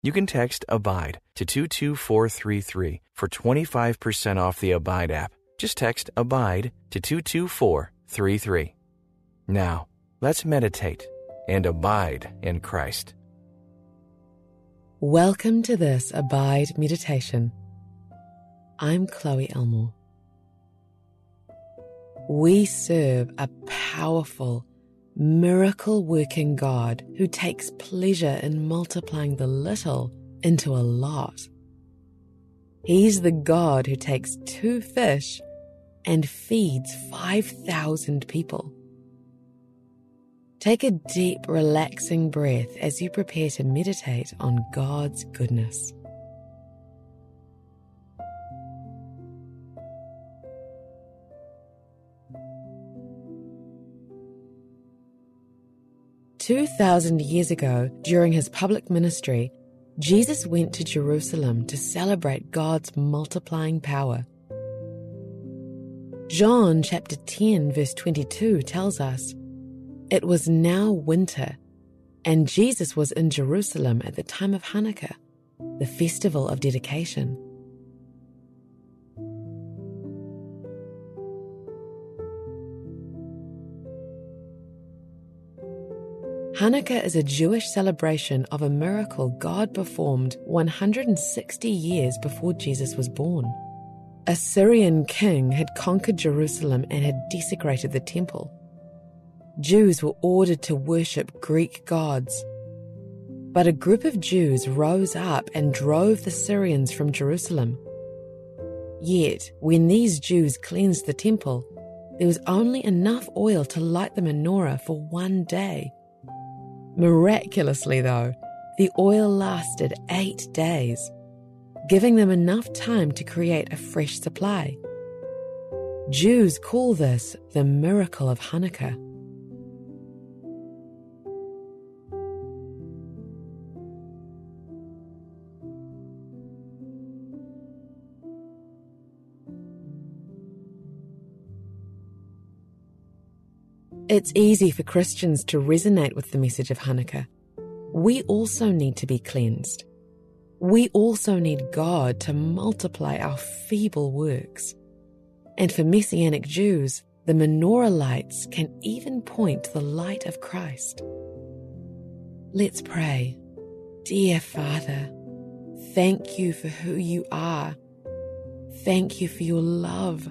You can text ABIDE to 22433 for 25% off the Abide app. Just text ABIDE to 22433. Now, let's meditate and abide in Christ. Welcome to this Abide meditation. I'm Chloe Elmore. We serve a powerful, miracle working God who takes pleasure in multiplying the little into a lot. He's the God who takes two fish and feeds 5,000 people. Take a deep, relaxing breath as you prepare to meditate on God's goodness. 2,000 years ago, during his public ministry, Jesus went to Jerusalem to celebrate God's multiplying power. John chapter 10, verse 22 tells us It was now winter, and Jesus was in Jerusalem at the time of Hanukkah, the festival of dedication. Hanukkah is a Jewish celebration of a miracle God performed 160 years before Jesus was born. A Syrian king had conquered Jerusalem and had desecrated the temple. Jews were ordered to worship Greek gods. But a group of Jews rose up and drove the Syrians from Jerusalem. Yet, when these Jews cleansed the temple, there was only enough oil to light the menorah for one day. Miraculously, though, the oil lasted eight days, giving them enough time to create a fresh supply. Jews call this the miracle of Hanukkah. It's easy for Christians to resonate with the message of Hanukkah. We also need to be cleansed. We also need God to multiply our feeble works. And for Messianic Jews, the menorah lights can even point to the light of Christ. Let's pray. Dear Father, thank you for who you are. Thank you for your love,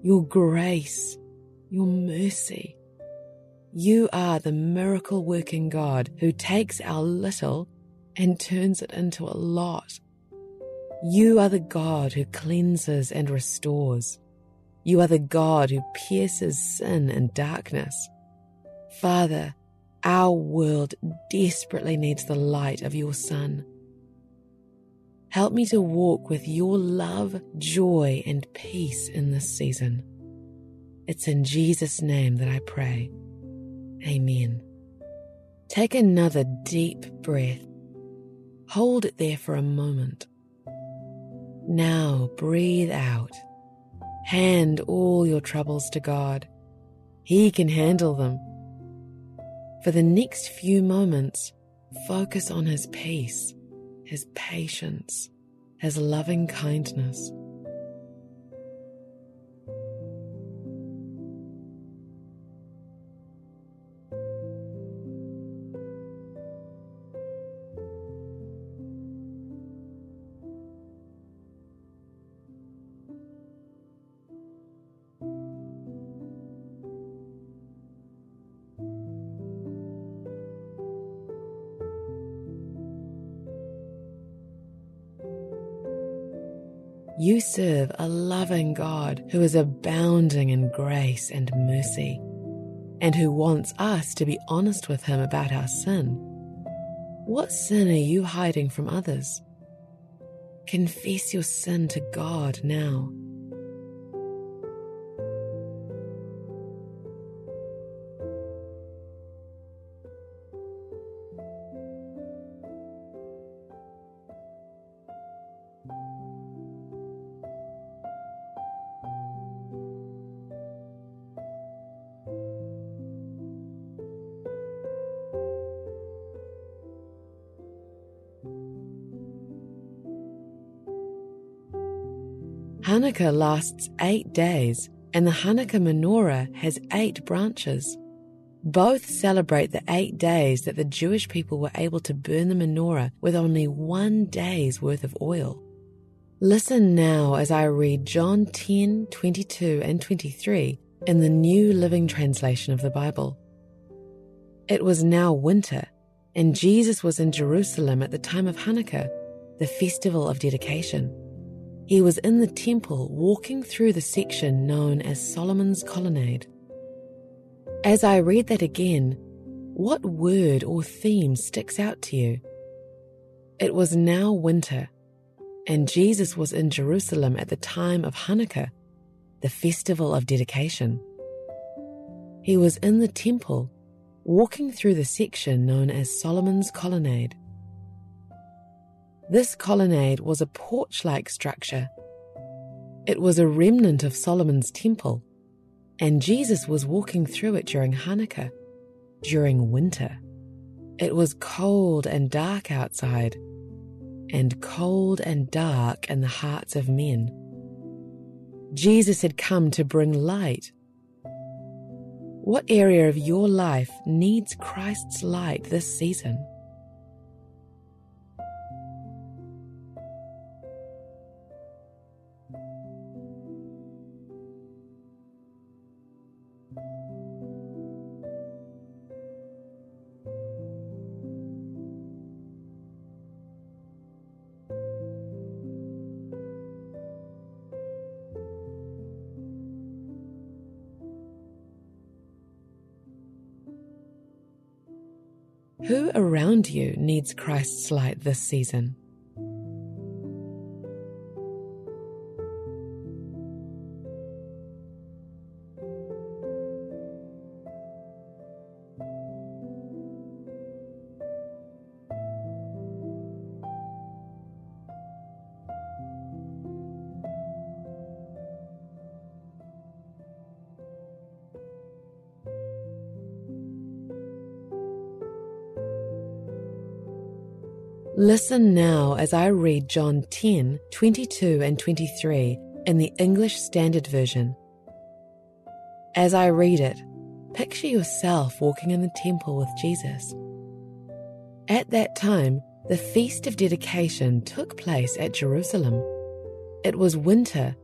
your grace, your mercy. You are the miracle working God who takes our little and turns it into a lot. You are the God who cleanses and restores. You are the God who pierces sin and darkness. Father, our world desperately needs the light of your Son. Help me to walk with your love, joy, and peace in this season. It's in Jesus' name that I pray. Amen. Take another deep breath. Hold it there for a moment. Now breathe out. Hand all your troubles to God. He can handle them. For the next few moments, focus on His peace, His patience, His loving kindness. You serve a loving God who is abounding in grace and mercy, and who wants us to be honest with Him about our sin. What sin are you hiding from others? Confess your sin to God now. Hanukkah lasts eight days, and the Hanukkah menorah has eight branches. Both celebrate the eight days that the Jewish people were able to burn the menorah with only one day's worth of oil. Listen now as I read John 10 22 and 23 in the New Living Translation of the Bible. It was now winter, and Jesus was in Jerusalem at the time of Hanukkah, the festival of dedication. He was in the temple walking through the section known as Solomon's Colonnade. As I read that again, what word or theme sticks out to you? It was now winter, and Jesus was in Jerusalem at the time of Hanukkah, the festival of dedication. He was in the temple, walking through the section known as Solomon's Colonnade. This colonnade was a porch like structure. It was a remnant of Solomon's temple, and Jesus was walking through it during Hanukkah, during winter. It was cold and dark outside, and cold and dark in the hearts of men. Jesus had come to bring light. What area of your life needs Christ's light this season? Who around you needs Christ's light this season? Listen now as I read John 10 22 and 23 in the English Standard Version. As I read it, picture yourself walking in the temple with Jesus. At that time, the Feast of Dedication took place at Jerusalem. It was winter,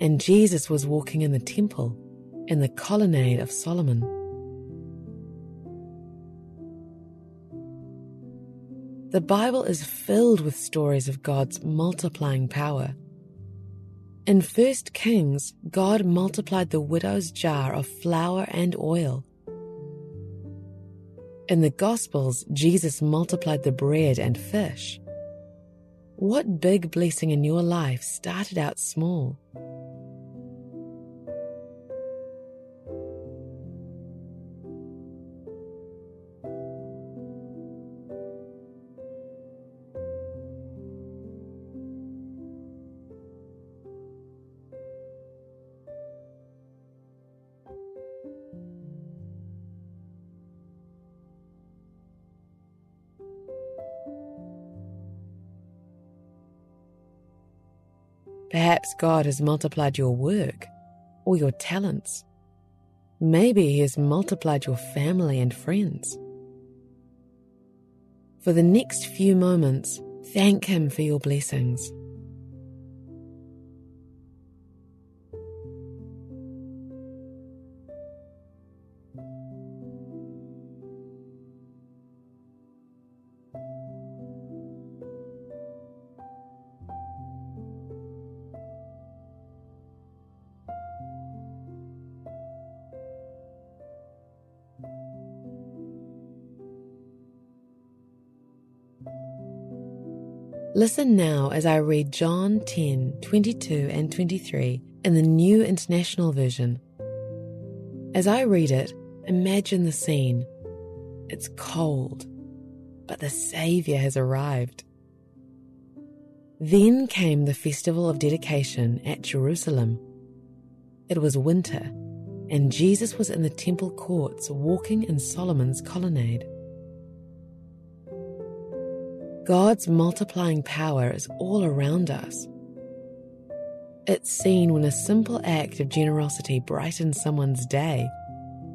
and Jesus was walking in the temple, in the colonnade of Solomon. The Bible is filled with stories of God's multiplying power. In 1 Kings, God multiplied the widow's jar of flour and oil. In the Gospels, Jesus multiplied the bread and fish. What big blessing in your life started out small? Perhaps God has multiplied your work or your talents. Maybe He has multiplied your family and friends. For the next few moments, thank Him for your blessings. Listen now as I read John 10 22 and 23 in the New International Version. As I read it, imagine the scene. It's cold, but the Saviour has arrived. Then came the festival of dedication at Jerusalem. It was winter, and Jesus was in the temple courts walking in Solomon's colonnade. God's multiplying power is all around us. It's seen when a simple act of generosity brightens someone's day,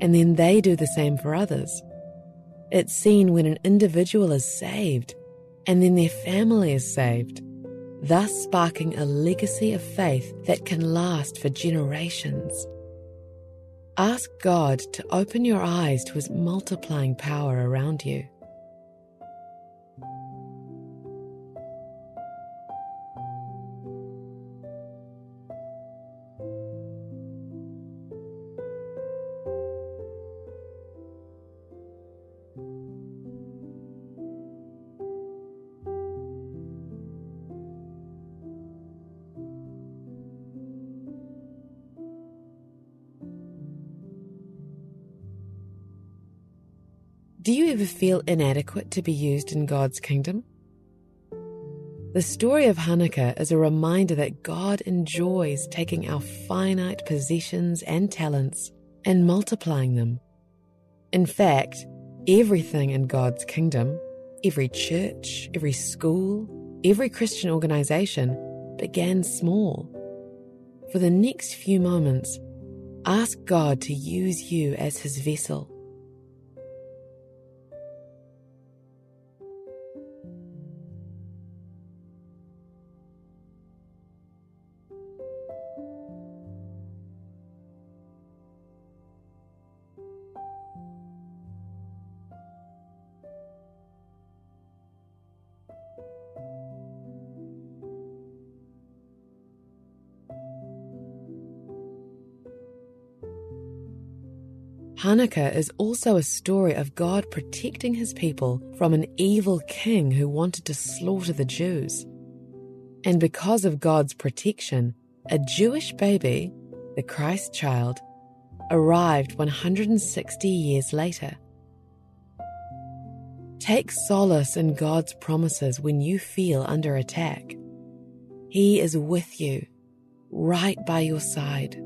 and then they do the same for others. It's seen when an individual is saved, and then their family is saved, thus sparking a legacy of faith that can last for generations. Ask God to open your eyes to his multiplying power around you. Do you ever feel inadequate to be used in God's kingdom? The story of Hanukkah is a reminder that God enjoys taking our finite possessions and talents and multiplying them. In fact, everything in God's kingdom, every church, every school, every Christian organization, began small. For the next few moments, ask God to use you as his vessel Hanukkah is also a story of God protecting his people from an evil king who wanted to slaughter the Jews. And because of God's protection, a Jewish baby, the Christ child, arrived 160 years later. Take solace in God's promises when you feel under attack. He is with you, right by your side.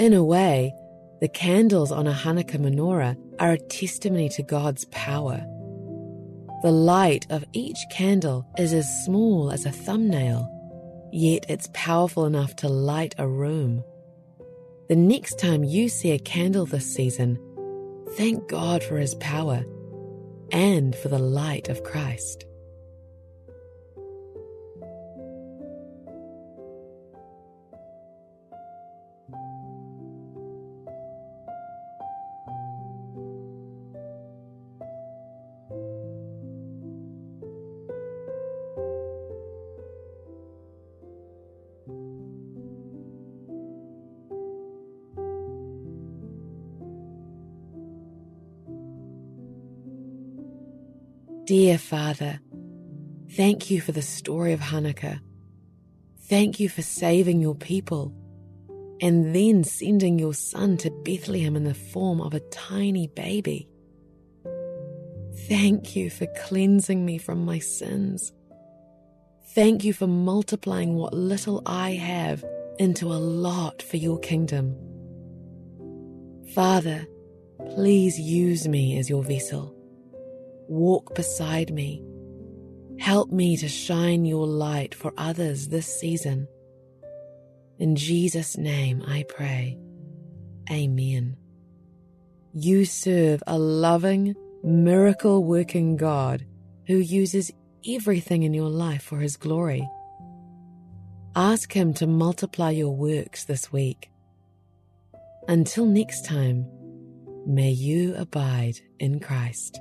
In a way, the candles on a Hanukkah menorah are a testimony to God's power. The light of each candle is as small as a thumbnail, yet it's powerful enough to light a room. The next time you see a candle this season, thank God for his power and for the light of Christ. Dear Father, thank you for the story of Hanukkah. Thank you for saving your people and then sending your son to Bethlehem in the form of a tiny baby. Thank you for cleansing me from my sins. Thank you for multiplying what little I have into a lot for your kingdom. Father, please use me as your vessel walk beside me. Help me to shine your light for others this season. In Jesus' name I pray. Amen. You serve a loving, miracle working God who uses everything in your life for his glory. Ask him to multiply your works this week. Until next time, may you abide in Christ.